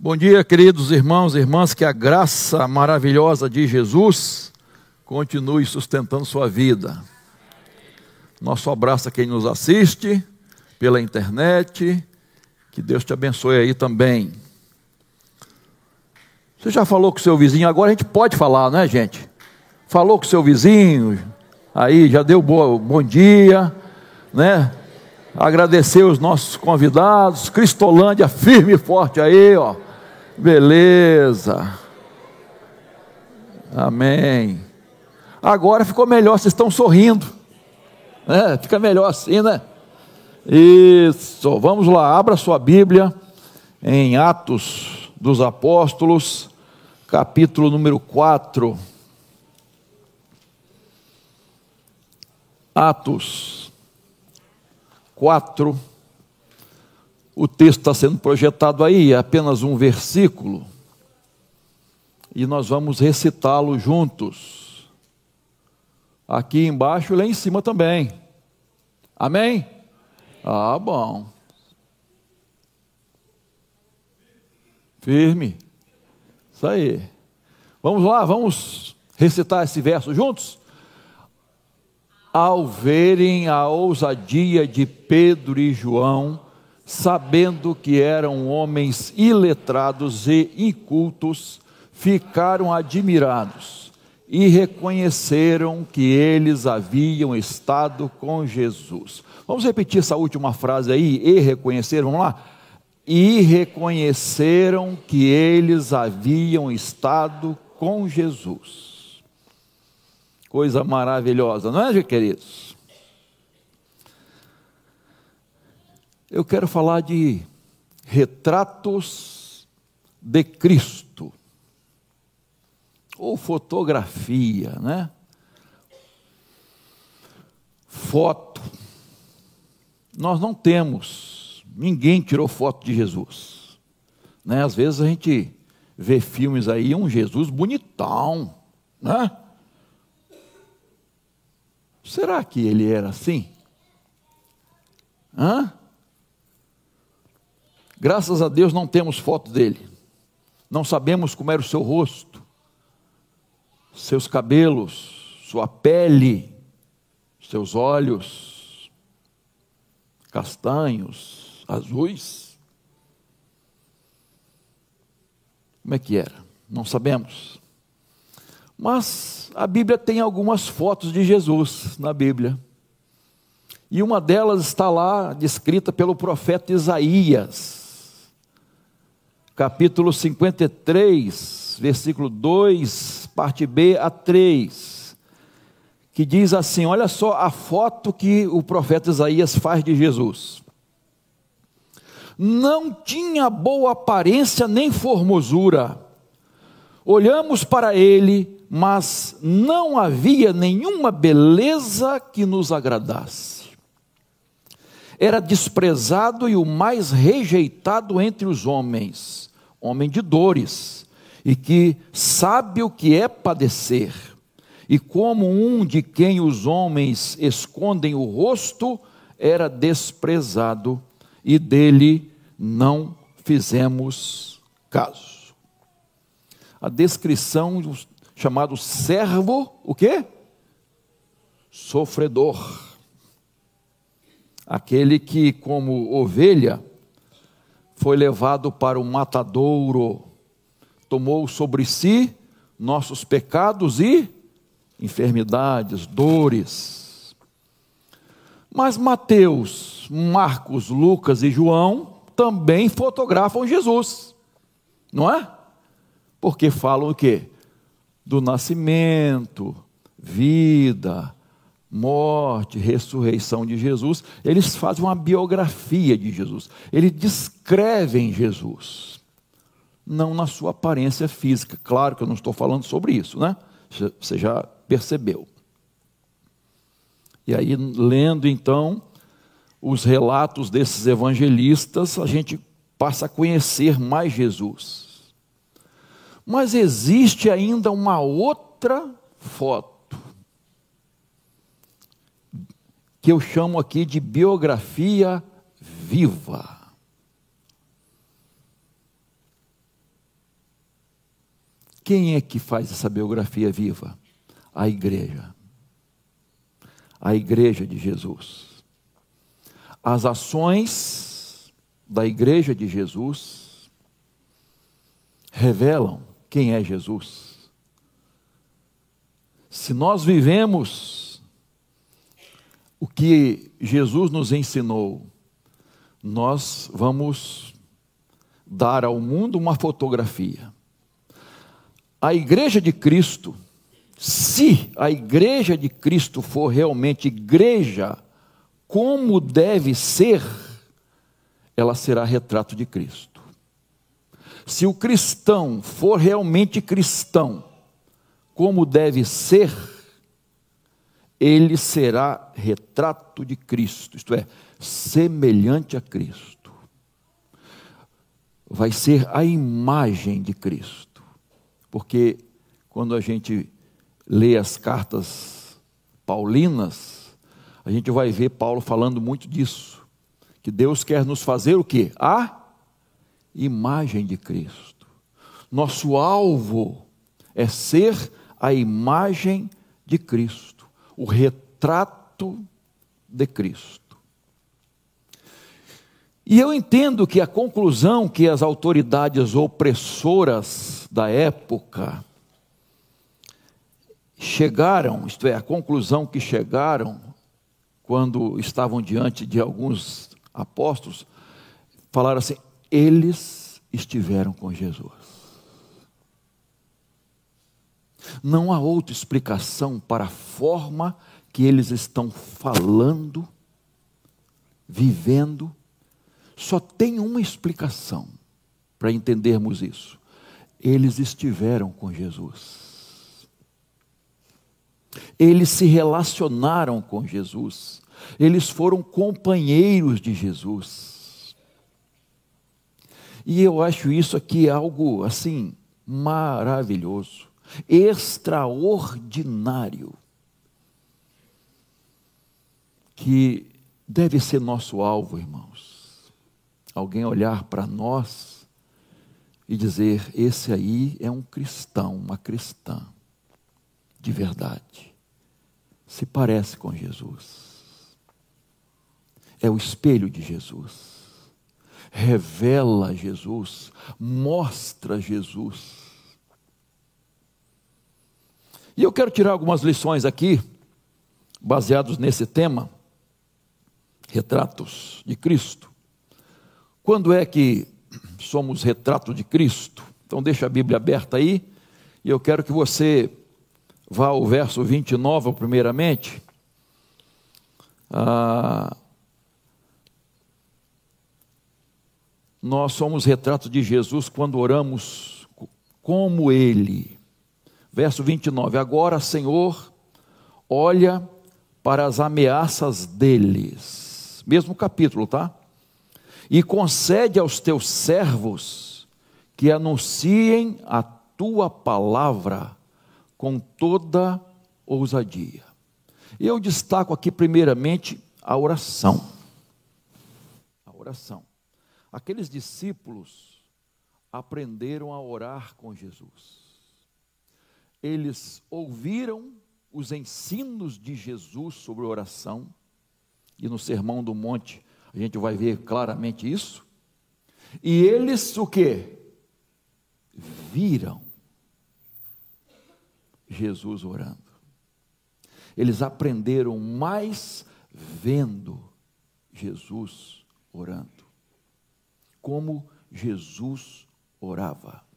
Bom dia, queridos irmãos e irmãs, que a graça maravilhosa de Jesus continue sustentando sua vida. Nosso abraço a quem nos assiste pela internet, que Deus te abençoe aí também. Você já falou com seu vizinho, agora a gente pode falar, né, gente? Falou com seu vizinho, aí já deu bom, bom dia, né? Agradecer os nossos convidados, Cristolândia firme e forte aí, ó. Beleza. Amém. Agora ficou melhor, vocês estão sorrindo. É, fica melhor assim, né? Isso. Vamos lá, abra sua Bíblia em Atos dos Apóstolos, capítulo número 4. Atos 4 o texto está sendo projetado aí, é apenas um versículo, e nós vamos recitá-lo juntos. Aqui embaixo e lá em cima também. Amém? Ah, bom. Firme. Isso aí. Vamos lá, vamos recitar esse verso juntos? Ao verem a ousadia de Pedro e João, sabendo que eram homens iletrados e incultos, ficaram admirados e reconheceram que eles haviam estado com Jesus. Vamos repetir essa última frase aí, e reconheceram, vamos lá? E reconheceram que eles haviam estado com Jesus. Coisa maravilhosa, não é, queridos? Eu quero falar de retratos de Cristo, ou fotografia, né? Foto. Nós não temos, ninguém tirou foto de Jesus. Né? Às vezes a gente vê filmes aí, um Jesus bonitão, né? Será que ele era assim? Hã? Graças a Deus não temos foto dele. Não sabemos como era o seu rosto, seus cabelos, sua pele, seus olhos castanhos, azuis. Como é que era? Não sabemos. Mas a Bíblia tem algumas fotos de Jesus na Bíblia. E uma delas está lá descrita pelo profeta Isaías capítulo 53, versículo 2, parte B a 3, que diz assim: olha só a foto que o profeta Isaías faz de Jesus. Não tinha boa aparência nem formosura. Olhamos para ele, mas não havia nenhuma beleza que nos agradasse. Era desprezado e o mais rejeitado entre os homens homem de dores, e que sabe o que é padecer, e como um de quem os homens escondem o rosto, era desprezado, e dele não fizemos caso. A descrição do chamado servo, o quê? Sofredor. Aquele que, como ovelha, foi levado para o matadouro, tomou sobre si nossos pecados e enfermidades, dores. Mas Mateus, Marcos, Lucas e João também fotografam Jesus, não é? Porque falam o quê? Do nascimento, vida, morte, ressurreição de Jesus, eles fazem uma biografia de Jesus. Eles descrevem Jesus, não na sua aparência física. Claro que eu não estou falando sobre isso, né? Você já percebeu. E aí, lendo então os relatos desses evangelistas, a gente passa a conhecer mais Jesus. Mas existe ainda uma outra foto que eu chamo aqui de biografia viva. Quem é que faz essa biografia viva? A igreja. A igreja de Jesus. As ações da igreja de Jesus revelam quem é Jesus. Se nós vivemos o que Jesus nos ensinou, nós vamos dar ao mundo uma fotografia. A igreja de Cristo, se a igreja de Cristo for realmente igreja como deve ser, ela será retrato de Cristo. Se o cristão for realmente cristão, como deve ser, ele será retrato de Cristo, isto é, semelhante a Cristo. Vai ser a imagem de Cristo. Porque quando a gente lê as cartas paulinas, a gente vai ver Paulo falando muito disso. Que Deus quer nos fazer o que? A imagem de Cristo. Nosso alvo é ser a imagem de Cristo, o retrato de Cristo. E eu entendo que a conclusão que as autoridades opressoras da época chegaram, isto é, a conclusão que chegaram quando estavam diante de alguns apóstolos, falaram assim: eles estiveram com Jesus. Não há outra explicação para a forma que eles estão falando, vivendo só tem uma explicação para entendermos isso. Eles estiveram com Jesus. Eles se relacionaram com Jesus. Eles foram companheiros de Jesus. E eu acho isso aqui algo assim maravilhoso, extraordinário, que deve ser nosso alvo, irmãos. Alguém olhar para nós e dizer: esse aí é um cristão, uma cristã, de verdade, se parece com Jesus, é o espelho de Jesus, revela Jesus, mostra Jesus. E eu quero tirar algumas lições aqui, baseados nesse tema, retratos de Cristo. Quando é que somos retrato de Cristo? Então, deixa a Bíblia aberta aí, e eu quero que você vá ao verso 29, primeiramente. Ah, nós somos retrato de Jesus quando oramos como Ele. Verso 29. Agora, Senhor, olha para as ameaças deles. Mesmo capítulo, tá? e concede aos teus servos que anunciem a tua palavra com toda ousadia. Eu destaco aqui primeiramente a oração. A oração. Aqueles discípulos aprenderam a orar com Jesus. Eles ouviram os ensinos de Jesus sobre oração e no Sermão do Monte a gente vai ver claramente isso. E eles o que? Viram Jesus orando. Eles aprenderam mais vendo Jesus orando. Como Jesus orava.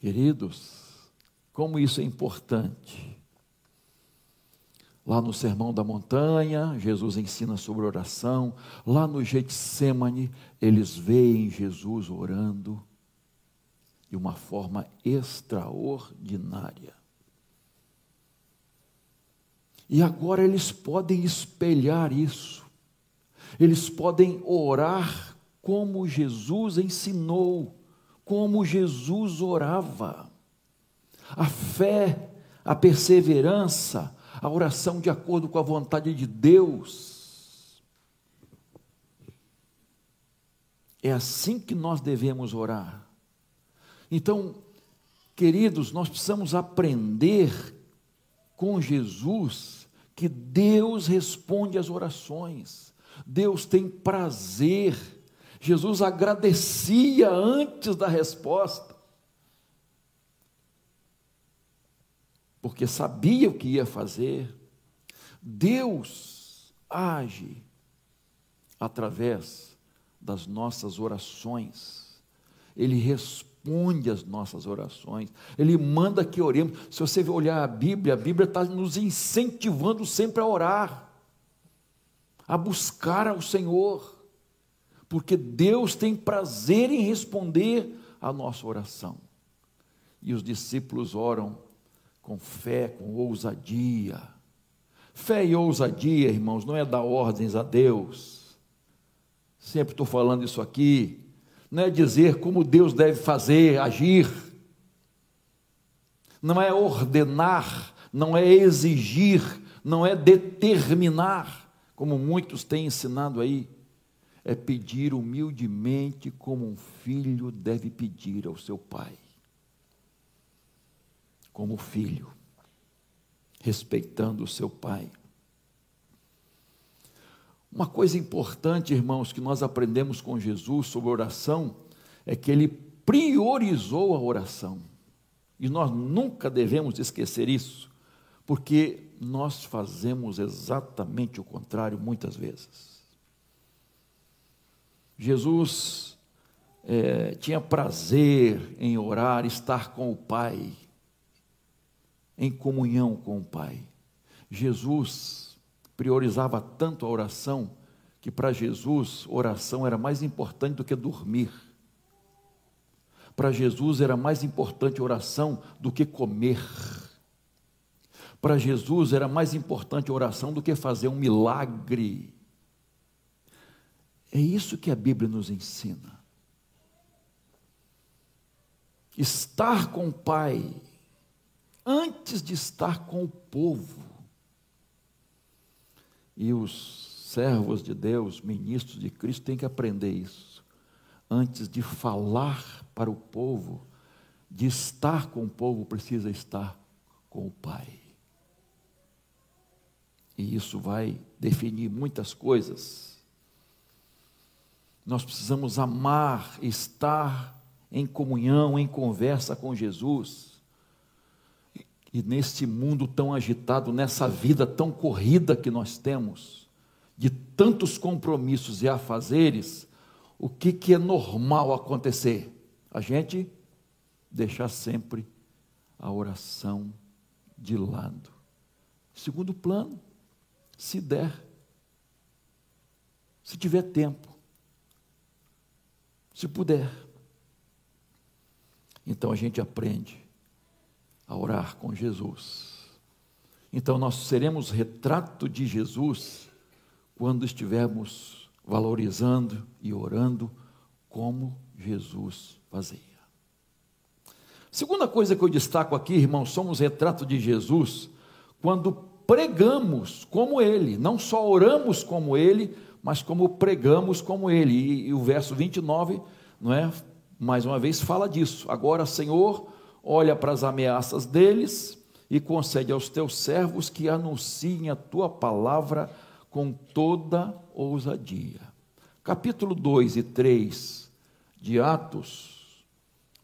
Queridos, como isso é importante. Lá no Sermão da Montanha, Jesus ensina sobre oração. Lá no Getsemane, eles veem Jesus orando de uma forma extraordinária. E agora eles podem espelhar isso. Eles podem orar como Jesus ensinou, como Jesus orava. A fé, a perseverança, a oração de acordo com a vontade de Deus. É assim que nós devemos orar. Então, queridos, nós precisamos aprender com Jesus que Deus responde às orações, Deus tem prazer. Jesus agradecia antes da resposta, porque sabia o que ia fazer. Deus age através das nossas orações, Ele responde às nossas orações, Ele manda que oremos. Se você olhar a Bíblia, a Bíblia está nos incentivando sempre a orar, a buscar ao Senhor, porque Deus tem prazer em responder a nossa oração. E os discípulos oram com fé, com ousadia. Fé e ousadia, irmãos, não é dar ordens a Deus Sempre estou falando isso aqui. Não é dizer como Deus deve fazer, agir. Não é ordenar, não é exigir, não é determinar, como muitos têm ensinado aí. É pedir humildemente como um filho deve pedir ao seu pai. Como filho, respeitando o seu pai. Uma coisa importante, irmãos, que nós aprendemos com Jesus sobre oração é que ele priorizou a oração. E nós nunca devemos esquecer isso, porque nós fazemos exatamente o contrário muitas vezes. Jesus é, tinha prazer em orar, estar com o Pai, em comunhão com o Pai. Jesus priorizava tanto a oração que para Jesus oração era mais importante do que dormir. Para Jesus era mais importante oração do que comer. Para Jesus era mais importante oração do que fazer um milagre. É isso que a Bíblia nos ensina. Estar com o Pai antes de estar com o povo. E os servos de Deus, ministros de Cristo, têm que aprender isso. Antes de falar para o povo, de estar com o povo, precisa estar com o Pai. E isso vai definir muitas coisas. Nós precisamos amar, estar em comunhão, em conversa com Jesus. E neste mundo tão agitado, nessa vida tão corrida que nós temos, de tantos compromissos e afazeres, o que, que é normal acontecer? A gente deixar sempre a oração de lado. Segundo plano, se der, se tiver tempo, se puder. Então a gente aprende a orar com Jesus. Então nós seremos retrato de Jesus quando estivermos valorizando e orando como Jesus fazia. Segunda coisa que eu destaco aqui, irmãos, somos retrato de Jesus quando pregamos como ele, não só oramos como ele, mas como pregamos como ele. E, e o verso 29, não é? Mais uma vez fala disso. Agora, Senhor, olha para as ameaças deles e concede aos teus servos que anunciem a tua palavra com toda ousadia. Capítulo 2 e 3 de Atos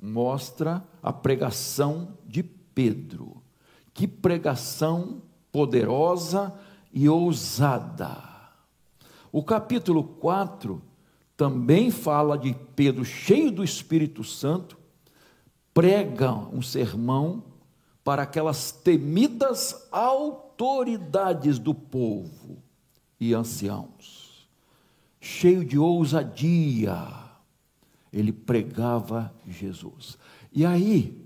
mostra a pregação de Pedro. Que pregação poderosa e ousada. O capítulo 4 também fala de Pedro cheio do Espírito Santo prega um sermão para aquelas temidas autoridades do povo e anciãos. Cheio de ousadia, ele pregava Jesus. E aí,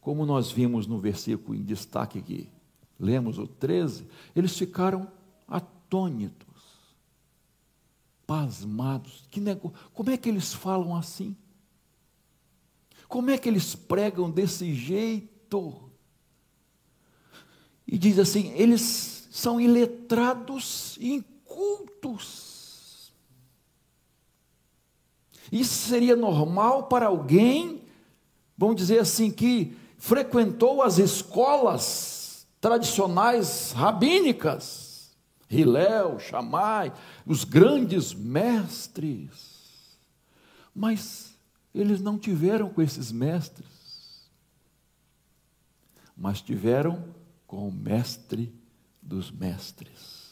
como nós vimos no versículo em destaque aqui, lemos o 13, eles ficaram atônitos, pasmados. Que negócio, como é que eles falam assim? Como é que eles pregam desse jeito? E diz assim: eles são iletrados e incultos. Isso seria normal para alguém, vamos dizer assim, que frequentou as escolas tradicionais rabínicas, Hilel, Shammai, os grandes mestres. Mas eles não tiveram com esses mestres, mas tiveram com o mestre dos mestres.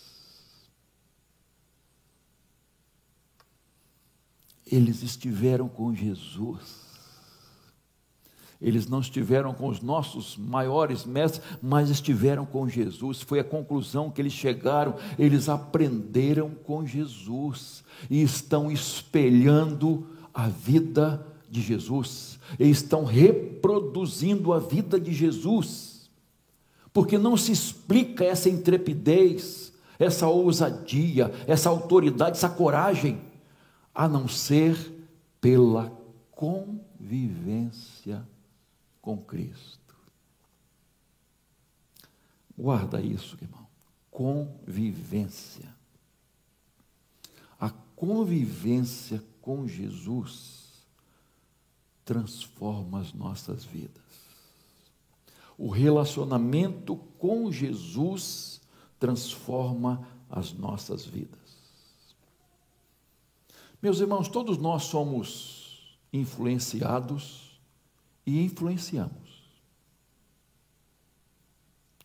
Eles estiveram com Jesus. Eles não estiveram com os nossos maiores mestres, mas estiveram com Jesus. Foi a conclusão que eles chegaram. Eles aprenderam com Jesus e estão espelhando a vida de Jesus, e estão reproduzindo a vida de Jesus, porque não se explica essa intrepidez, essa ousadia, essa autoridade, essa coragem, a não ser pela convivência com Cristo. Guarda isso, irmão. Convivência. A convivência com Jesus transforma as nossas vidas. O relacionamento com Jesus transforma as nossas vidas. Meus irmãos, todos nós somos influenciados e influenciamos.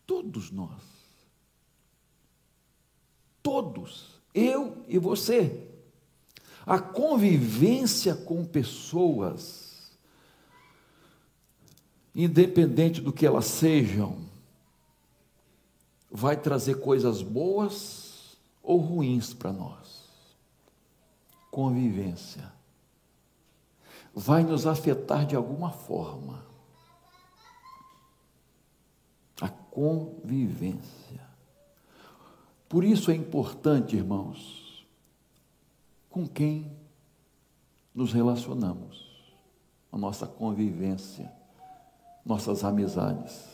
Todos nós. Todos. Eu e você. A convivência com pessoas, independente do que elas sejam, vai trazer coisas boas ou ruins para nós. Convivência. Vai nos afetar de alguma forma. A convivência. Por isso é importante, irmãos, com quem nos relacionamos, a nossa convivência, nossas amizades,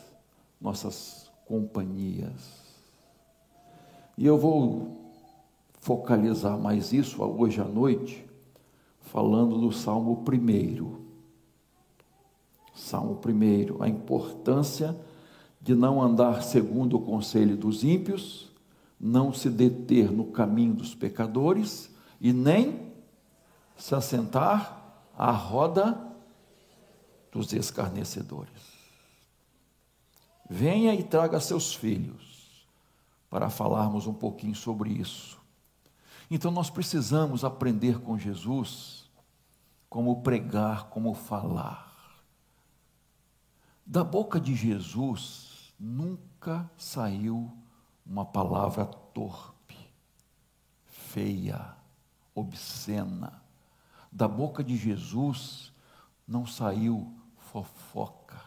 nossas companhias. E eu vou focalizar mais isso hoje à noite, falando do Salmo 1. Salmo 1, a importância de não andar segundo o conselho dos ímpios, não se deter no caminho dos pecadores e nem se assentar à roda dos escarnecedores. Venha e traga seus filhos para falarmos um pouquinho sobre isso. Então nós precisamos aprender com Jesus como pregar, como falar. Da boca de Jesus nunca saiu uma palavra torpe, feia, obscena. Da boca de Jesus não saiu fofoca,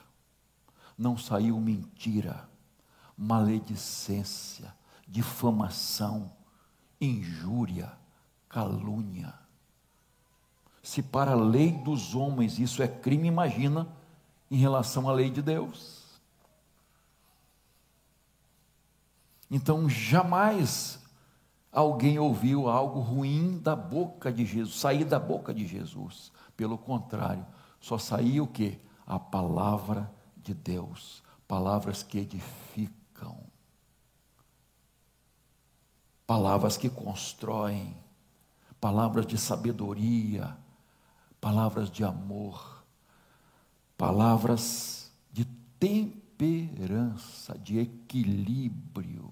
não saiu mentira, maledicência, difamação, injúria, calúnia. Se para a lei dos homens isso é crime, imagina em relação à lei de Deus. Então, jamais alguém ouviu algo ruim da boca de Jesus, sair da boca de Jesus. Pelo contrário, só saiu o que? A palavra de Deus, palavras que edificam, palavras que constroem, palavras de sabedoria, palavras de amor, palavras de temperança, de equilíbrio,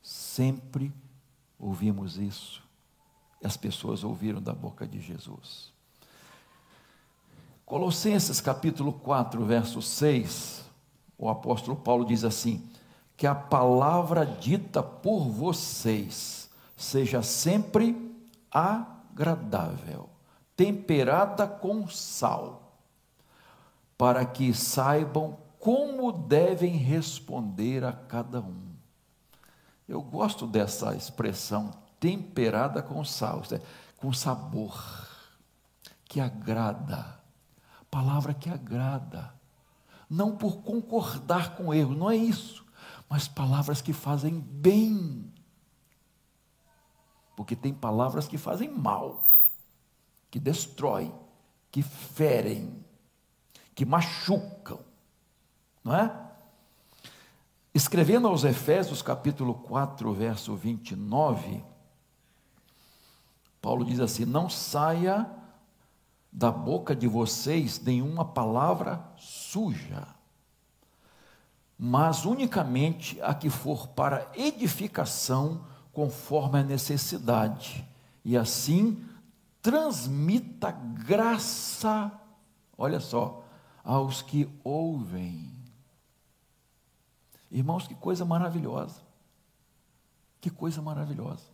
sempre ouvimos isso. E as pessoas ouviram da boca de Jesus. Colossenses capítulo 4, verso 6, o apóstolo Paulo diz assim: Que a palavra dita por vocês seja sempre agradável, temperada com sal, para que saibam como devem responder a cada um. Eu gosto dessa expressão, temperada com sal, é, com sabor, que agrada. Palavra que agrada. Não por concordar com erro, não é isso, mas palavras que fazem bem. Porque tem palavras que fazem mal. Que destroem, que ferem, que machucam, não é? Escrevendo aos Efésios, capítulo 4, verso 29, Paulo diz assim: Não saia da boca de vocês nenhuma palavra suja, mas unicamente a que for para edificação, conforme a necessidade, e assim transmita graça, olha só, aos que ouvem. Irmãos, que coisa maravilhosa. Que coisa maravilhosa.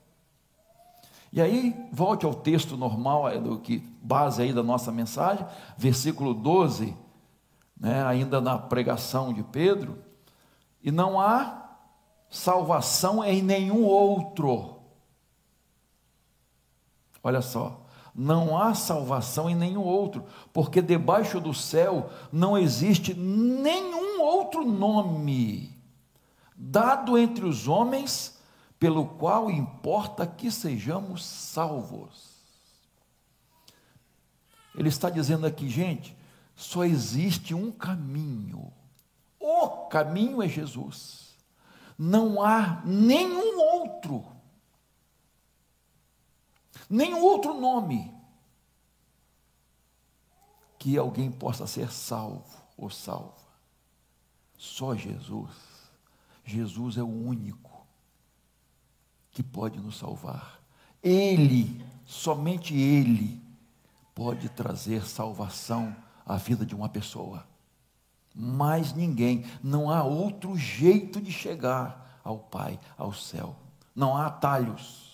E aí, volte ao texto normal, do que base aí da nossa mensagem, versículo 12, né, ainda na pregação de Pedro, e não há salvação em nenhum outro. Olha só, não há salvação em nenhum outro, porque debaixo do céu não existe nenhum outro nome dado entre os homens, pelo qual importa que sejamos salvos. Ele está dizendo aqui, gente, só existe um caminho. O caminho é Jesus. Não há nenhum outro. Nenhum outro nome que alguém possa ser salvo ou salva. Só Jesus. Jesus é o único que pode nos salvar. Ele, somente Ele, pode trazer salvação à vida de uma pessoa. Mais ninguém, não há outro jeito de chegar ao Pai, ao céu. Não há atalhos.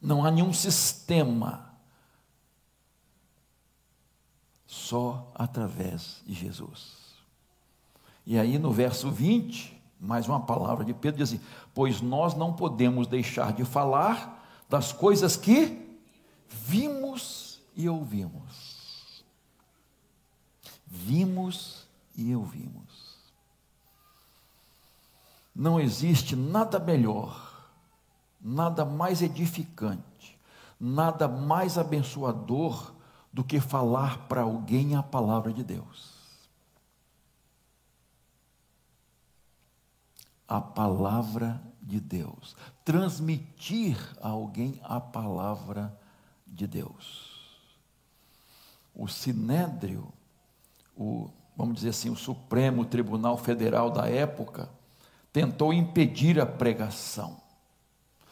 Não há nenhum sistema. Só através de Jesus. E aí no verso 20, mais uma palavra de Pedro diz assim: Pois nós não podemos deixar de falar das coisas que vimos e ouvimos. Vimos e ouvimos. Não existe nada melhor, nada mais edificante, nada mais abençoador do que falar para alguém a palavra de Deus. a palavra de Deus, transmitir a alguém a palavra de Deus. O Sinédrio, o, vamos dizer assim, o Supremo Tribunal Federal da época, tentou impedir a pregação,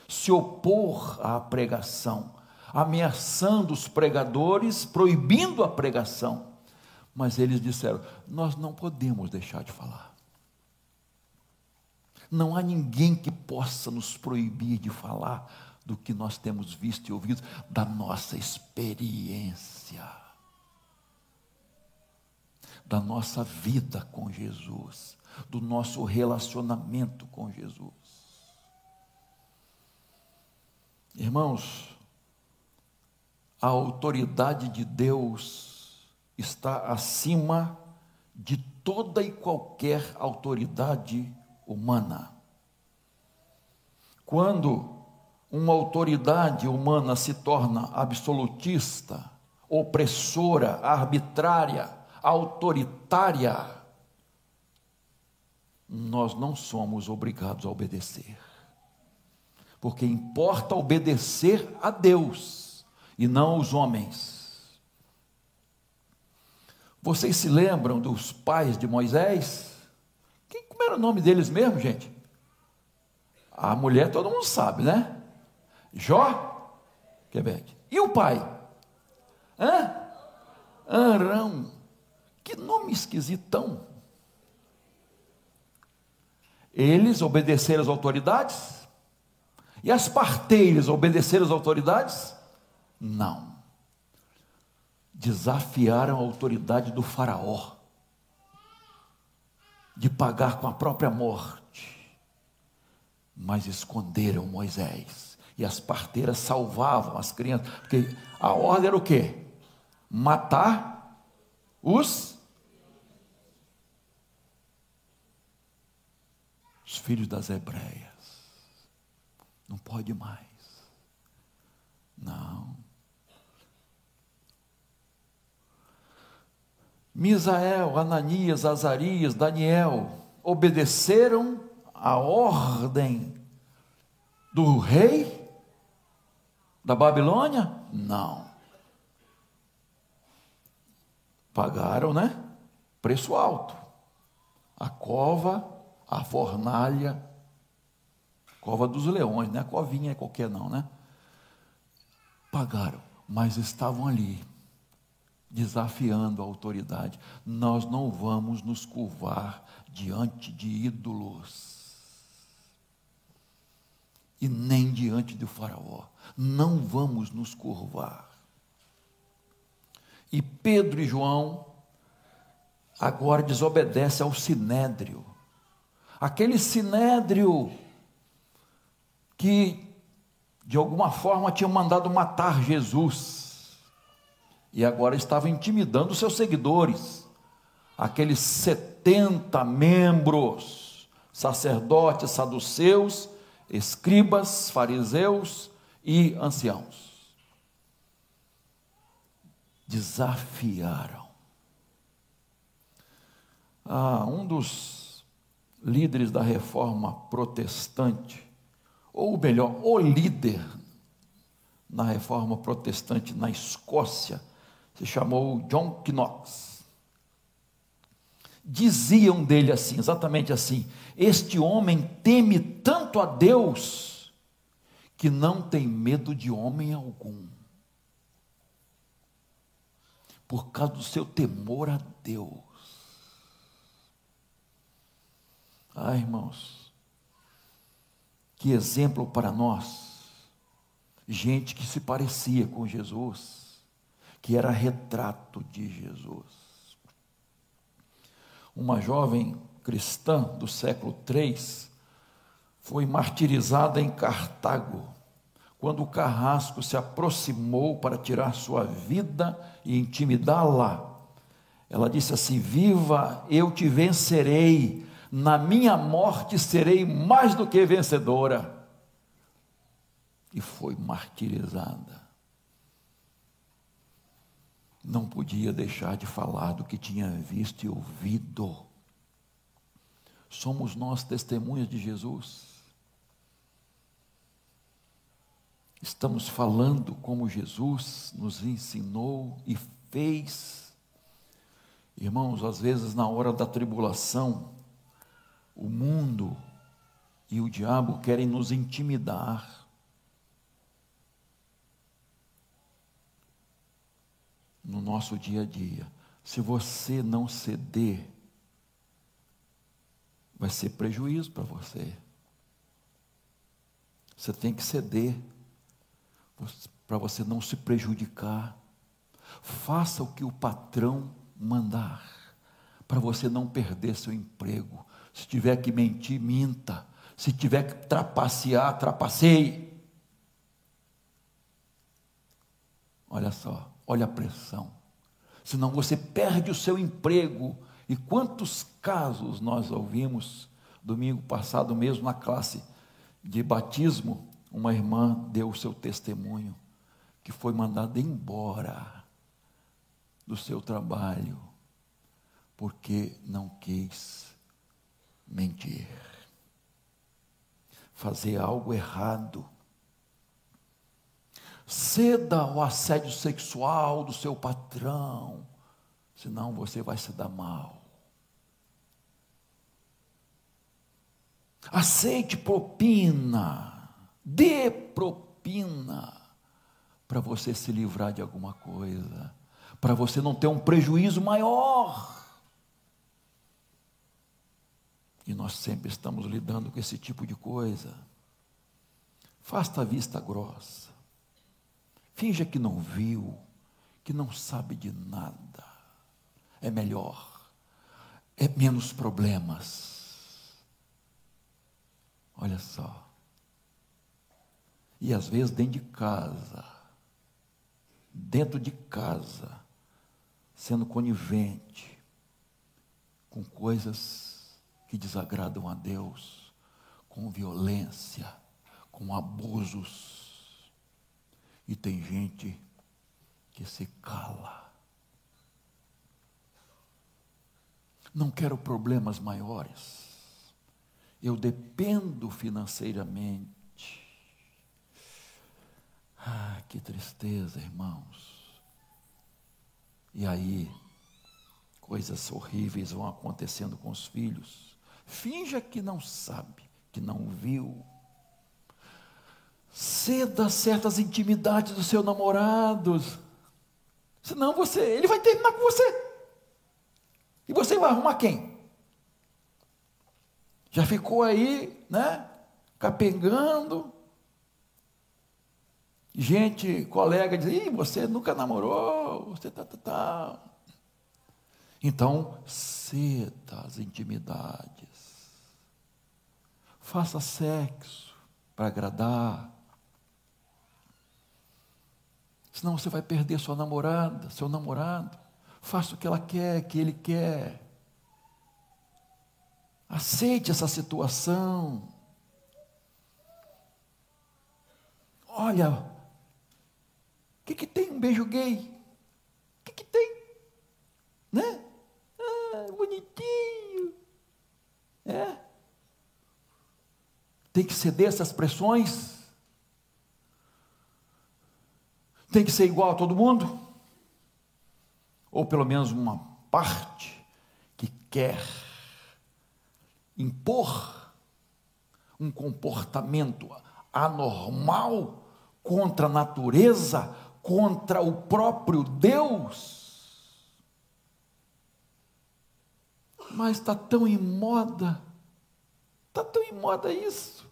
se opor à pregação, ameaçando os pregadores, proibindo a pregação. Mas eles disseram: Nós não podemos deixar de falar. Não há ninguém que possa nos proibir de falar do que nós temos visto e ouvido, da nossa experiência, da nossa vida com Jesus, do nosso relacionamento com Jesus. Irmãos, a autoridade de Deus está acima de toda e qualquer autoridade humana. Quando uma autoridade humana se torna absolutista, opressora, arbitrária, autoritária, nós não somos obrigados a obedecer. Porque importa obedecer a Deus e não aos homens. Vocês se lembram dos pais de Moisés? Como era o nome deles mesmo, gente? A mulher todo mundo sabe, né? Jó, Quebec. E o pai? Hã? Arão. Que nome esquisitão. Eles obedeceram às autoridades? E as parteiras obedeceram às autoridades? Não. Desafiaram a autoridade do faraó de pagar com a própria morte. Mas esconderam Moisés. E as parteiras salvavam as crianças. Porque a ordem era o quê? Matar os os filhos das hebreias. Não pode mais. Não. Misael, Ananias, Azarias, Daniel obedeceram a ordem do rei da Babilônia? Não. Pagaram, né? Preço alto. A cova, a fornalha cova dos leões, não é covinha qualquer não, né? Pagaram, mas estavam ali desafiando a autoridade. Nós não vamos nos curvar diante de ídolos e nem diante do Faraó. Não vamos nos curvar. E Pedro e João agora desobedecem ao sinédrio. Aquele sinédrio que de alguma forma tinha mandado matar Jesus e agora estava intimidando seus seguidores, aqueles 70 membros, sacerdotes, saduceus, escribas, fariseus e anciãos. Desafiaram. Ah, um dos líderes da reforma protestante, ou melhor, o líder na reforma protestante na Escócia, se chamou John Knox. Diziam dele assim, exatamente assim: Este homem teme tanto a Deus que não tem medo de homem algum. Por causa do seu temor a Deus. Ah, irmãos, que exemplo para nós. Gente que se parecia com Jesus, que era retrato de Jesus. Uma jovem cristã do século III foi martirizada em Cartago, quando o carrasco se aproximou para tirar sua vida e intimidá-la. Ela disse assim: Viva, eu te vencerei na minha morte serei mais do que vencedora. E foi martirizada. Não podia deixar de falar do que tinha visto e ouvido. Somos nós testemunhas de Jesus. Estamos falando como Jesus nos ensinou e fez. Irmãos, às vezes na hora da tribulação, o mundo e o diabo querem nos intimidar. No nosso dia a dia. Se você não ceder, vai ser prejuízo para você. Você tem que ceder para você não se prejudicar. Faça o que o patrão mandar, para você não perder seu emprego, se tiver que mentir, minta. Se tiver que trapacear, trapaceie. Olha só, olha a pressão. Senão você perde o seu emprego. E quantos casos nós ouvimos domingo passado mesmo na classe de batismo, uma irmã deu o seu testemunho que foi mandada embora do seu trabalho porque não quis mentir, fazer algo errado. Ceda ao assédio sexual do seu patrão, senão você vai se dar mal. Aceite propina, dê propina, para você se livrar de alguma coisa, para você não ter um prejuízo maior. E nós sempre estamos lidando com esse tipo de coisa. Faça a vista grossa. Finja que não viu, que não sabe de nada. É melhor. É menos problemas. Olha só. E às vezes dentro de casa, dentro de casa, sendo conivente com coisas que desagradam a Deus, com violência, com abusos. E tem gente que se cala. Não quero problemas maiores. Eu dependo financeiramente. Ah, que tristeza, irmãos. E aí, coisas horríveis vão acontecendo com os filhos. Finja que não sabe, que não viu. Ceda certas intimidades do seu namorado. Senão você, ele vai terminar com você. E você vai arrumar quem? Já ficou aí, né? Capengando. Gente, colega diz: Ih, você nunca namorou, você tá, tá, tá. Então, ceda as intimidades. Faça sexo para agradar. Senão você vai perder sua namorada, seu namorado. Faça o que ela quer, que ele quer. Aceite essa situação. Olha, o que, que tem um beijo gay? O que, que tem? Né? Bonitinho. É. Tem que ceder essas pressões. Tem que ser igual a todo mundo ou pelo menos uma parte, que quer impor um comportamento anormal contra a natureza, contra o próprio Deus. Mas está tão em moda, está tão em moda isso.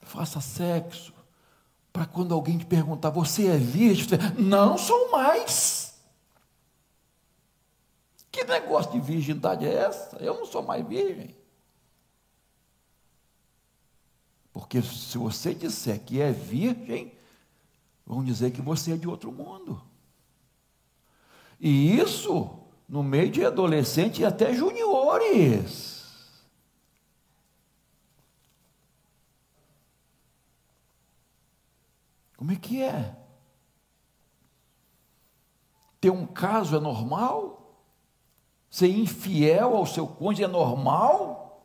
Faça sexo, para quando alguém te perguntar, você é virgem? Não sou mais. Que negócio de virgindade é essa? Eu não sou mais virgem. Porque se você disser que é virgem, vão dizer que você é de outro mundo. E isso no meio de adolescentes e até juniores. Como é que é? Ter um caso é normal? Ser infiel ao seu cônjuge é normal?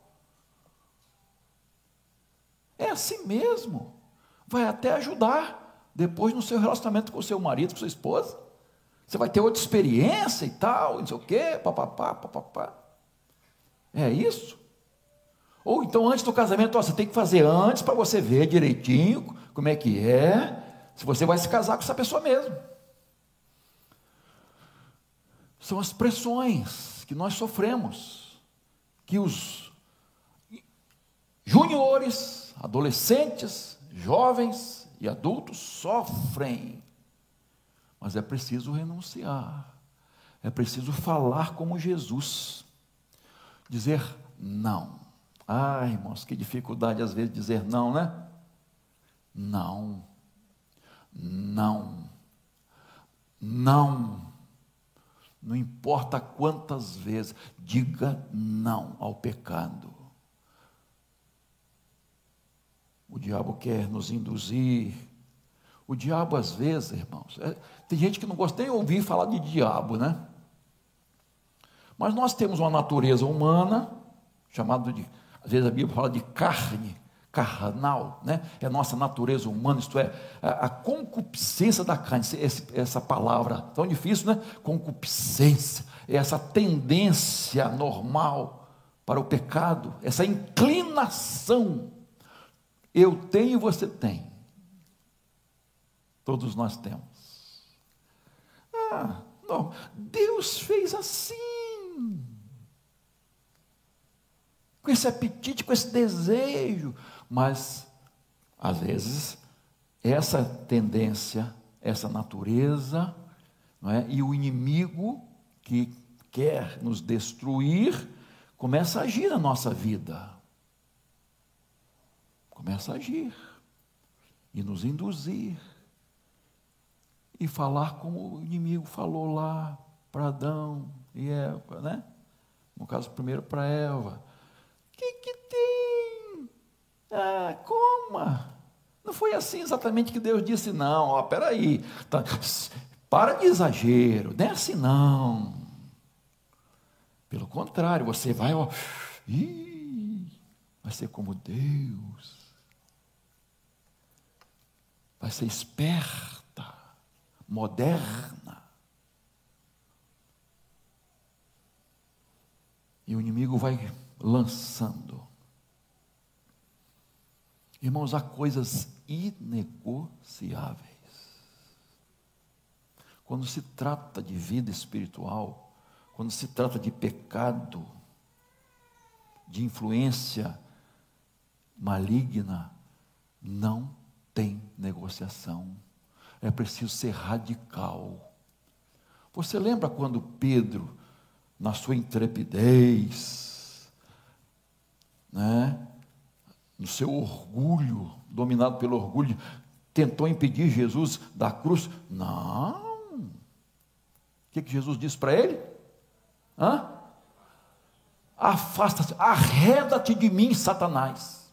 É assim mesmo. Vai até ajudar depois no seu relacionamento com o seu marido, com sua esposa. Você vai ter outra experiência e tal, não sei o quê, papapá, papapá. É isso? Ou então antes do casamento, ó, você tem que fazer antes para você ver direitinho como é que é, se você vai se casar com essa pessoa mesmo. São as pressões que nós sofremos, que os juniores, adolescentes, jovens e adultos sofrem. Mas é preciso renunciar, é preciso falar como Jesus, dizer não. Ai, irmãos, que dificuldade às vezes dizer não, né? Não não. Não. Não importa quantas vezes, diga não ao pecado. O diabo quer nos induzir. O diabo, às vezes, irmãos, é, tem gente que não gosta nem de ouvir falar de diabo, né? Mas nós temos uma natureza humana, chamada de, às vezes a Bíblia fala de carne, carnal, né? é nossa natureza humana, isto é, a, a concupiscência da carne, esse, essa palavra tão difícil, né? Concupiscência, é essa tendência normal para o pecado, essa inclinação. Eu tenho e você tem. Todos nós temos. Ah, não, Deus fez assim com esse apetite, com esse desejo. Mas, às vezes, essa tendência, essa natureza, não é? e o inimigo que quer nos destruir, começa a agir na nossa vida. Começa a agir e nos induzir e falar como o inimigo falou lá para Adão e Eva, né? No caso, primeiro para Eva. O que, que tem? Ah, coma. Não foi assim exatamente que Deus disse, não. Ó, peraí, tá, para de exagero, não é assim não. Pelo contrário, você vai, ó, ih, vai ser como Deus. Vai ser esperta, moderna. E o inimigo vai lançando. Irmãos, há coisas inegociáveis. Quando se trata de vida espiritual, quando se trata de pecado, de influência maligna, não tem negociação. É preciso ser radical. Você lembra quando Pedro, na sua intrepidez, né, no seu orgulho, dominado pelo orgulho, tentou impedir Jesus da cruz? Não. O que, que Jesus disse para ele? Hã? Afasta-te, arreda-te de mim, Satanás.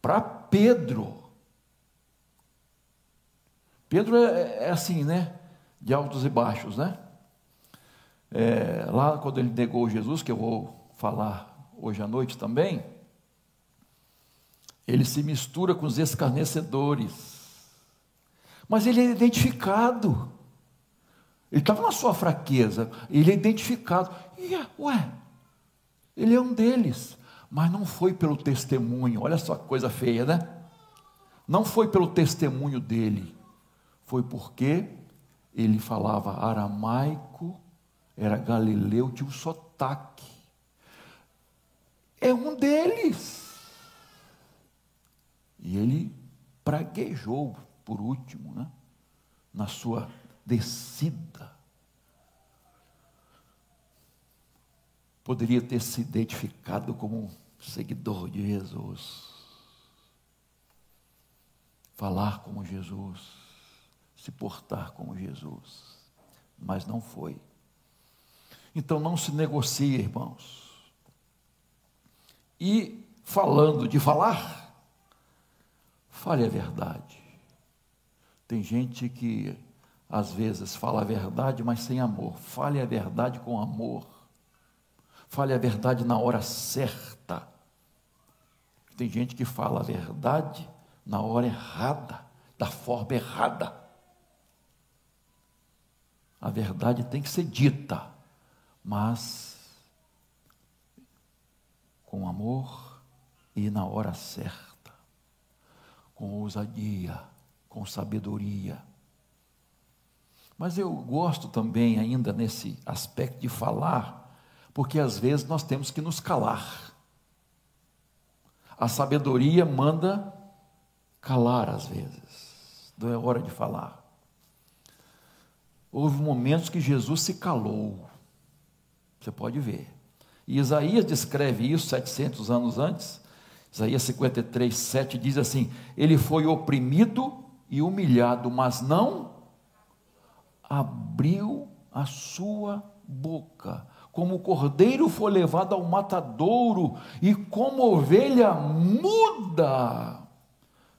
Para Pedro. Pedro é, é, assim, né? De altos e baixos, né? É, lá quando ele negou Jesus, que eu vou falar hoje à noite também, ele se mistura com os escarnecedores. Mas ele é identificado. Ele estava na sua fraqueza, ele é identificado. E, ué, ele é um deles. Mas não foi pelo testemunho, olha só que coisa feia, né? Não foi pelo testemunho dele, foi porque ele falava aramaico, era galileu, tinha um sotaque. É um deles. E ele praguejou, por último, né? na sua descida. Poderia ter se identificado como um seguidor de Jesus. Falar como Jesus, se portar como Jesus. Mas não foi. Então não se negocia, irmãos. E falando de falar, fale a verdade. Tem gente que às vezes fala a verdade, mas sem amor. Fale a verdade com amor. Fale a verdade na hora certa. Tem gente que fala a verdade na hora errada, da forma errada. A verdade tem que ser dita, mas com amor e na hora certa, com ousadia, com sabedoria mas eu gosto também, ainda nesse aspecto de falar, porque às vezes nós temos que nos calar. A sabedoria manda calar às vezes, não é hora de falar. Houve momentos que Jesus se calou, você pode ver. E Isaías descreve isso 700 anos antes, Isaías 53, 7 diz assim: Ele foi oprimido e humilhado, mas não abriu a sua boca, como o cordeiro foi levado ao matadouro, e como ovelha muda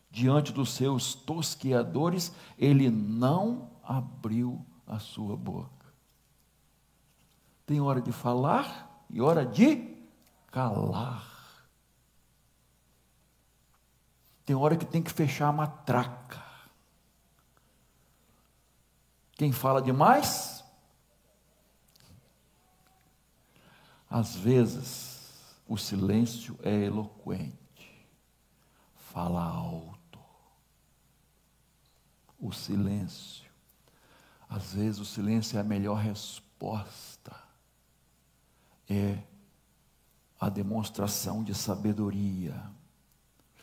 diante dos seus tosqueadores, ele não abriu a sua boca. Tem hora de falar e hora de calar. Tem hora que tem que fechar a matraca. Quem fala demais? Às vezes, o silêncio é eloquente. Fala alto. O silêncio. Às vezes, o silêncio é a melhor resposta. É a demonstração de sabedoria.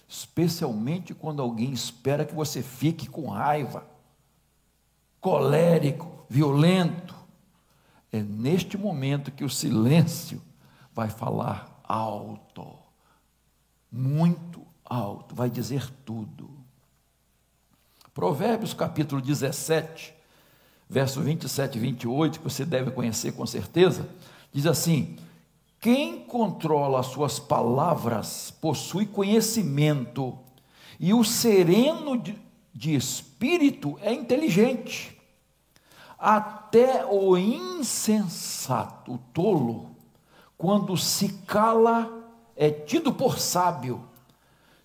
Especialmente quando alguém espera que você fique com raiva colérico, violento. É neste momento que o silêncio vai falar alto, muito alto, vai dizer tudo. Provérbios capítulo 17, verso 27 e 28, que você deve conhecer com certeza, diz assim: Quem controla as suas palavras possui conhecimento, e o sereno de, de espírito é inteligente. Até o insensato, o tolo, quando se cala, é tido por sábio.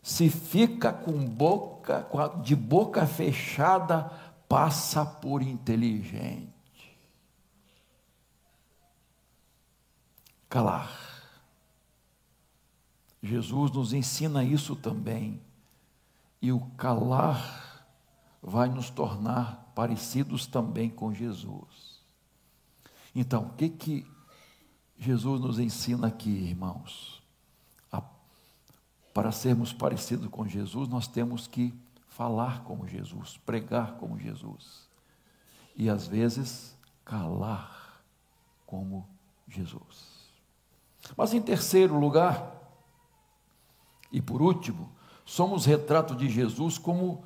Se fica com boca, de boca fechada, passa por inteligente. Calar. Jesus nos ensina isso também. E o calar vai nos tornar parecidos também com Jesus. Então, o que que Jesus nos ensina aqui, irmãos? A, para sermos parecidos com Jesus, nós temos que falar como Jesus, pregar como Jesus. E às vezes, calar como Jesus. Mas em terceiro lugar, e por último, somos retrato de Jesus como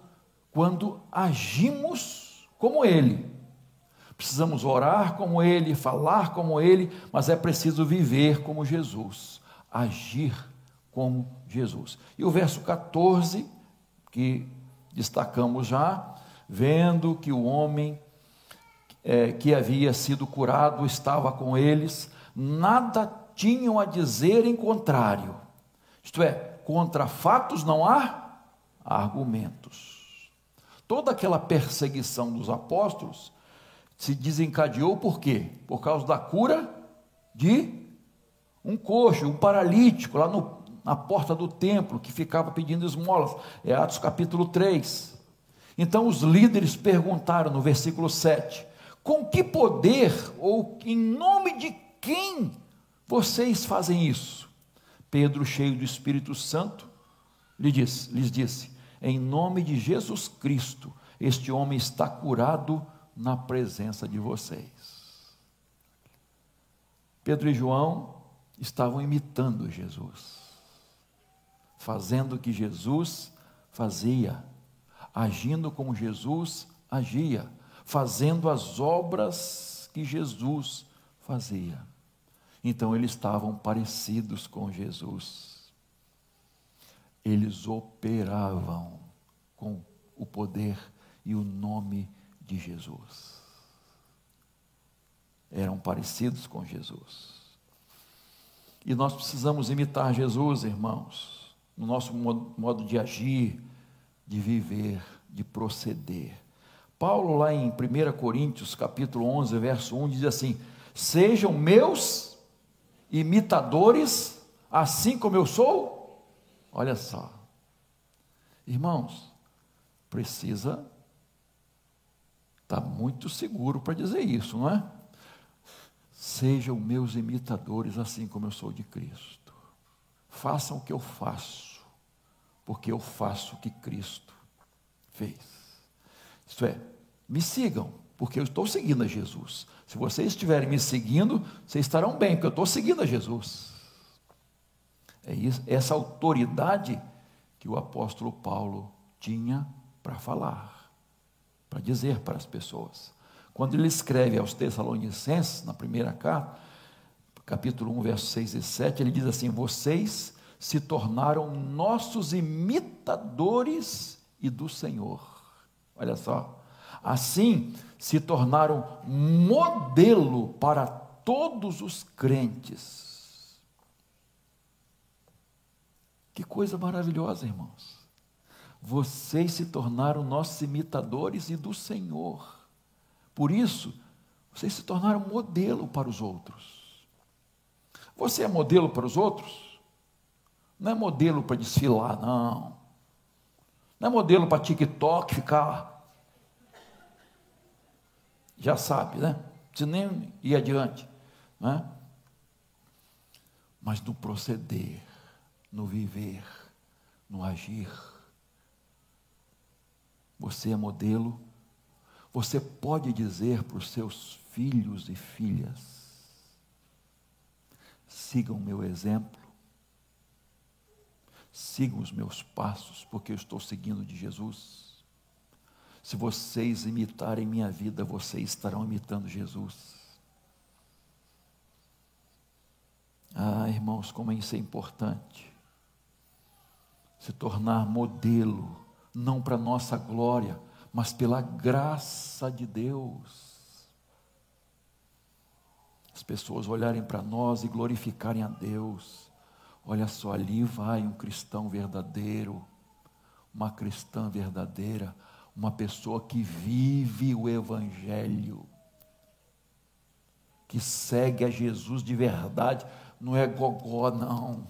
quando agimos como Ele. Precisamos orar como Ele, falar como Ele, mas é preciso viver como Jesus, agir como Jesus. E o verso 14, que destacamos já, vendo que o homem é, que havia sido curado estava com eles, nada tinham a dizer em contrário. Isto é, contra fatos não há argumentos. Toda aquela perseguição dos apóstolos se desencadeou por quê? Por causa da cura de um coxo, um paralítico lá no, na porta do templo que ficava pedindo esmolas. É Atos capítulo 3. Então os líderes perguntaram no versículo 7: com que poder ou em nome de quem vocês fazem isso? Pedro, cheio do Espírito Santo, disse, lhes disse: Em nome de Jesus Cristo, este homem está curado na presença de vocês. Pedro e João estavam imitando Jesus, fazendo o que Jesus fazia, agindo como Jesus agia, fazendo as obras que Jesus fazia. Então eles estavam parecidos com Jesus. Eles operavam com o poder e o nome de Jesus. Eram parecidos com Jesus. E nós precisamos imitar Jesus, irmãos, no nosso modo de agir, de viver, de proceder. Paulo, lá em 1 Coríntios, capítulo 11, verso 1, diz assim: Sejam meus imitadores, assim como eu sou? Olha só, irmãos, precisa estar tá muito seguro para dizer isso, não é? Sejam meus imitadores, assim como eu sou de Cristo. Façam o que eu faço, porque eu faço o que Cristo fez. Isto é, me sigam, porque eu estou seguindo a Jesus. Se vocês estiverem me seguindo, vocês estarão bem, porque eu estou seguindo a Jesus. É isso, essa autoridade que o apóstolo Paulo tinha para falar, para dizer para as pessoas. Quando ele escreve aos Tessalonicenses, na primeira carta, capítulo 1, versos 6 e 7, ele diz assim: Vocês se tornaram nossos imitadores e do Senhor. Olha só. Assim, se tornaram modelo para todos os crentes. Que coisa maravilhosa, irmãos. Vocês se tornaram nossos imitadores e do Senhor. Por isso, vocês se tornaram modelo para os outros. Você é modelo para os outros? Não é modelo para desfilar, não. Não é modelo para TikTok ficar já sabe, né? Se nem ir adiante, né? Mas no proceder, no viver, no agir, você é modelo. Você pode dizer para os seus filhos e filhas: sigam meu exemplo, sigam os meus passos, porque eu estou seguindo de Jesus. Se vocês imitarem minha vida, vocês estarão imitando Jesus. Ah, irmãos, como isso é importante. Se tornar modelo, não para nossa glória, mas pela graça de Deus. As pessoas olharem para nós e glorificarem a Deus. Olha só, ali vai um cristão verdadeiro, uma cristã verdadeira, uma pessoa que vive o Evangelho, que segue a Jesus de verdade, não é gogó, não.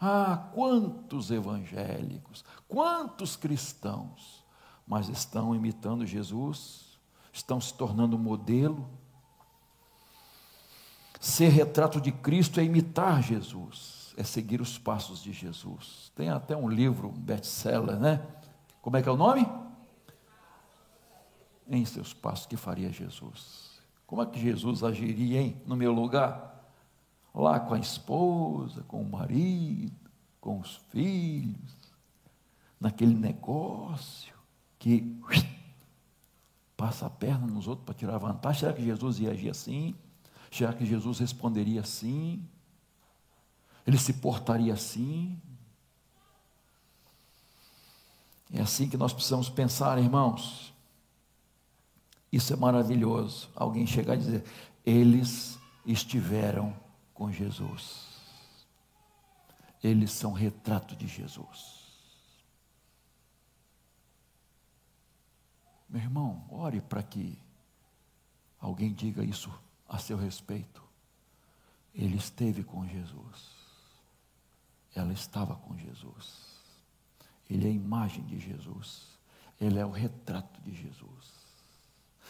Ah, quantos evangélicos, quantos cristãos, mas estão imitando Jesus, estão se tornando modelo. Ser retrato de Cristo é imitar Jesus, é seguir os passos de Jesus. Tem até um livro, um best-seller, né? Como é que é o nome? Em seus passos que faria Jesus. Como é que Jesus agiria, hein, no meu lugar? Lá com a esposa, com o marido, com os filhos, naquele negócio que passa a perna nos outros para tirar vantagem. Será que Jesus ia agir assim? Será que Jesus responderia assim? Ele se portaria assim? É assim que nós precisamos pensar, irmãos. Isso é maravilhoso. Alguém chegar e dizer: eles estiveram com Jesus. Eles são retrato de Jesus. Meu irmão, ore para que alguém diga isso a seu respeito. Ele esteve com Jesus. Ela estava com Jesus. Ele é a imagem de Jesus. Ele é o retrato de Jesus.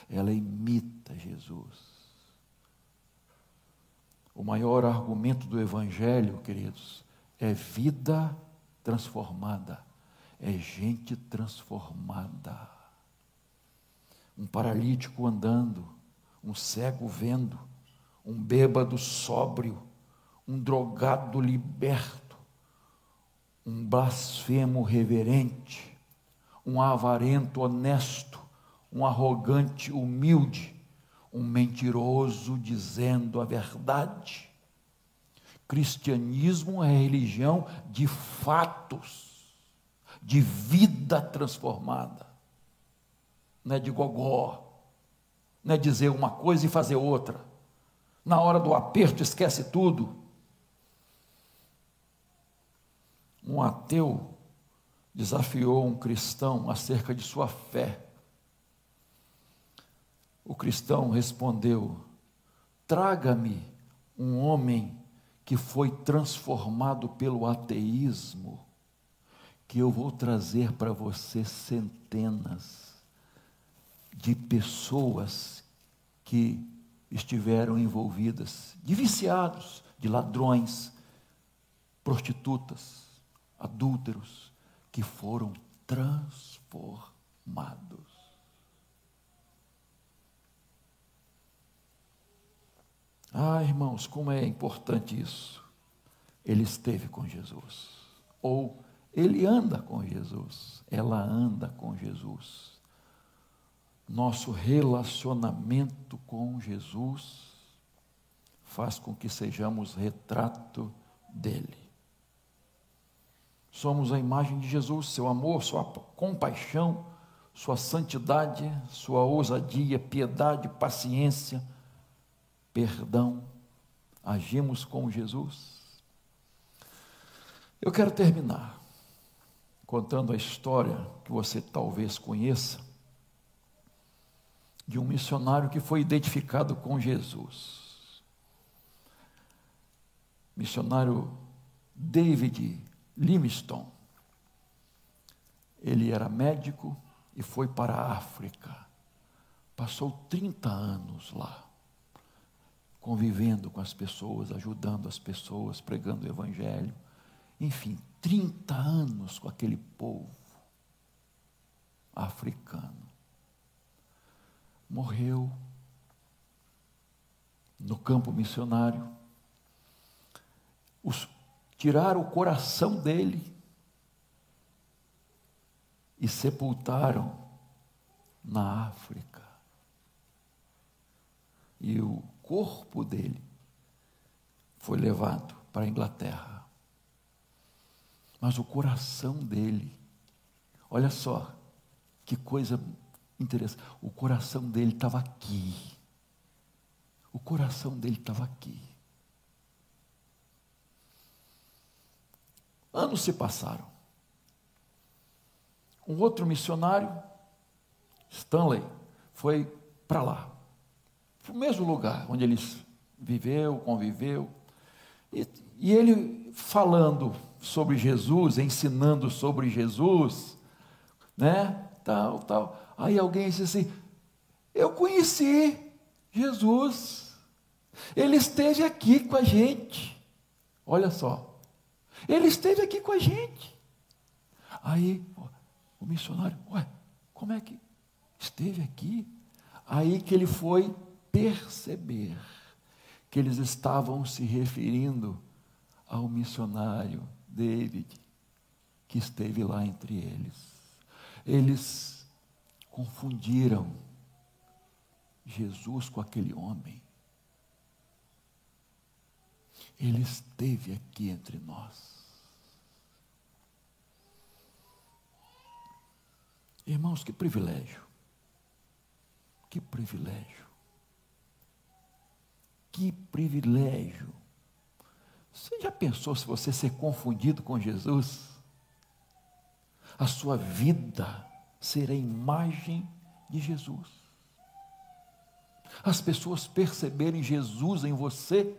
Ela imita Jesus. O maior argumento do Evangelho, queridos, é vida transformada, é gente transformada. Um paralítico andando, um cego vendo, um bêbado sóbrio, um drogado liberto um blasfemo reverente, um avarento honesto, um arrogante humilde, um mentiroso dizendo a verdade. Cristianismo é religião de fatos, de vida transformada, não é de gogó, não é dizer uma coisa e fazer outra. Na hora do aperto esquece tudo um ateu desafiou um cristão acerca de sua fé. O cristão respondeu: Traga-me um homem que foi transformado pelo ateísmo, que eu vou trazer para você centenas de pessoas que estiveram envolvidas, de viciados, de ladrões, prostitutas, adúlteros que foram transformados. Ah, irmãos, como é importante isso. Ele esteve com Jesus. Ou ele anda com Jesus. Ela anda com Jesus. Nosso relacionamento com Jesus faz com que sejamos retrato dele. Somos a imagem de Jesus, seu amor, sua compaixão, sua santidade, sua ousadia, piedade, paciência, perdão. Agimos com Jesus. Eu quero terminar contando a história que você talvez conheça de um missionário que foi identificado com Jesus. Missionário David Livingstone. Ele era médico e foi para a África. Passou 30 anos lá, convivendo com as pessoas, ajudando as pessoas, pregando o Evangelho. Enfim, 30 anos com aquele povo africano. Morreu no campo missionário. Os tiraram o coração dele e sepultaram na África. E o corpo dele foi levado para a Inglaterra. Mas o coração dele, olha só, que coisa interessante, o coração dele estava aqui. O coração dele estava aqui. Anos se passaram. Um outro missionário, Stanley, foi para lá. Foi o mesmo lugar onde ele viveu, conviveu. E, e ele falando sobre Jesus, ensinando sobre Jesus, né? Tal, tal. Aí alguém disse assim: Eu conheci Jesus. Ele esteve aqui com a gente. Olha só. Ele esteve aqui com a gente. Aí o missionário, ué, como é que esteve aqui? Aí que ele foi perceber que eles estavam se referindo ao missionário David, que esteve lá entre eles. Eles confundiram Jesus com aquele homem. Ele esteve aqui entre nós. Irmãos, que privilégio. Que privilégio. Que privilégio. Você já pensou se você ser confundido com Jesus? A sua vida ser a imagem de Jesus. As pessoas perceberem Jesus em você.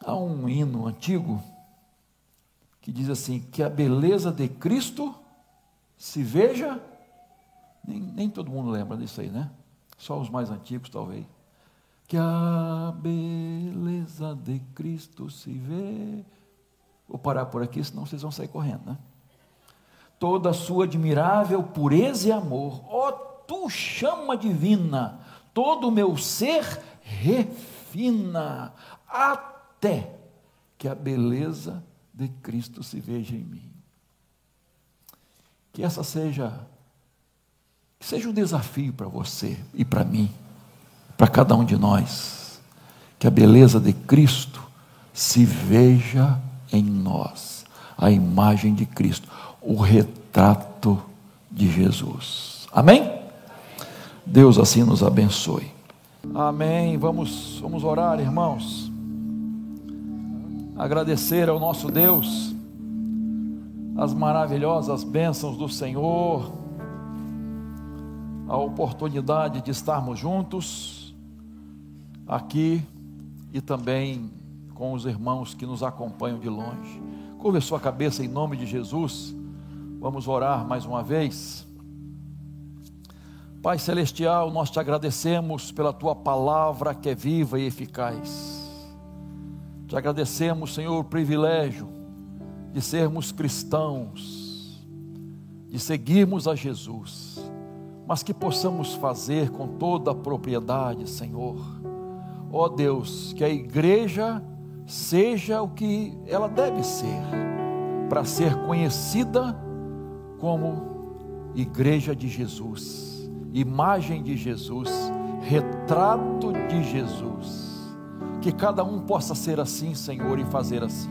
Há um hino antigo que diz assim: que a beleza de Cristo se veja. Nem, nem todo mundo lembra disso aí, né? Só os mais antigos, talvez. Que a beleza de Cristo se vê. Vou parar por aqui, senão vocês vão sair correndo, né? Toda a sua admirável pureza e amor, ó, tu chama divina, todo o meu ser refina, até que a beleza de Cristo se veja em mim. Que essa seja que seja um desafio para você e para mim, para cada um de nós, que a beleza de Cristo se veja em nós, a imagem de Cristo, o retrato de Jesus. Amém? Deus assim nos abençoe. Amém. Vamos, vamos orar, irmãos agradecer ao nosso Deus as maravilhosas bênçãos do Senhor, a oportunidade de estarmos juntos aqui e também com os irmãos que nos acompanham de longe. Curva sua cabeça em nome de Jesus. Vamos orar mais uma vez. Pai celestial, nós te agradecemos pela tua palavra que é viva e eficaz. Te agradecemos, Senhor, o privilégio de sermos cristãos, de seguirmos a Jesus, mas que possamos fazer com toda a propriedade, Senhor. Ó oh Deus, que a igreja seja o que ela deve ser, para ser conhecida como Igreja de Jesus, imagem de Jesus, retrato de Jesus que cada um possa ser assim, Senhor, e fazer assim.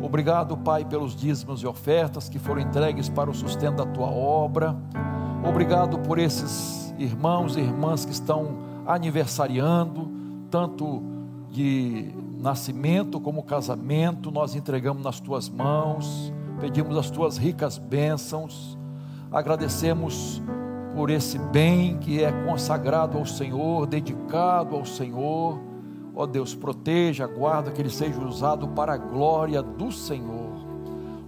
Obrigado, Pai, pelos dízimos e ofertas que foram entregues para o sustento da tua obra. Obrigado por esses irmãos e irmãs que estão aniversariando, tanto de nascimento como casamento, nós entregamos nas tuas mãos, pedimos as tuas ricas bênçãos, agradecemos por esse bem que é consagrado ao Senhor, dedicado ao Senhor Ó oh Deus, proteja, guarda que ele seja usado para a glória do Senhor.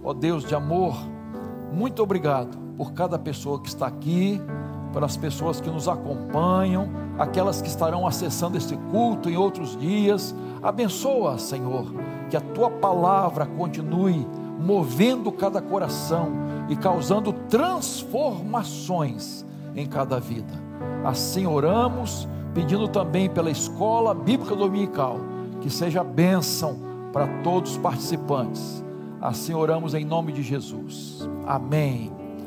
Ó oh Deus de amor, muito obrigado por cada pessoa que está aqui, pelas pessoas que nos acompanham, aquelas que estarão acessando este culto em outros dias. Abençoa, Senhor, que a tua palavra continue movendo cada coração e causando transformações em cada vida. Assim oramos pedindo também pela escola bíblica dominical, que seja bênção para todos os participantes. Assim oramos em nome de Jesus. Amém.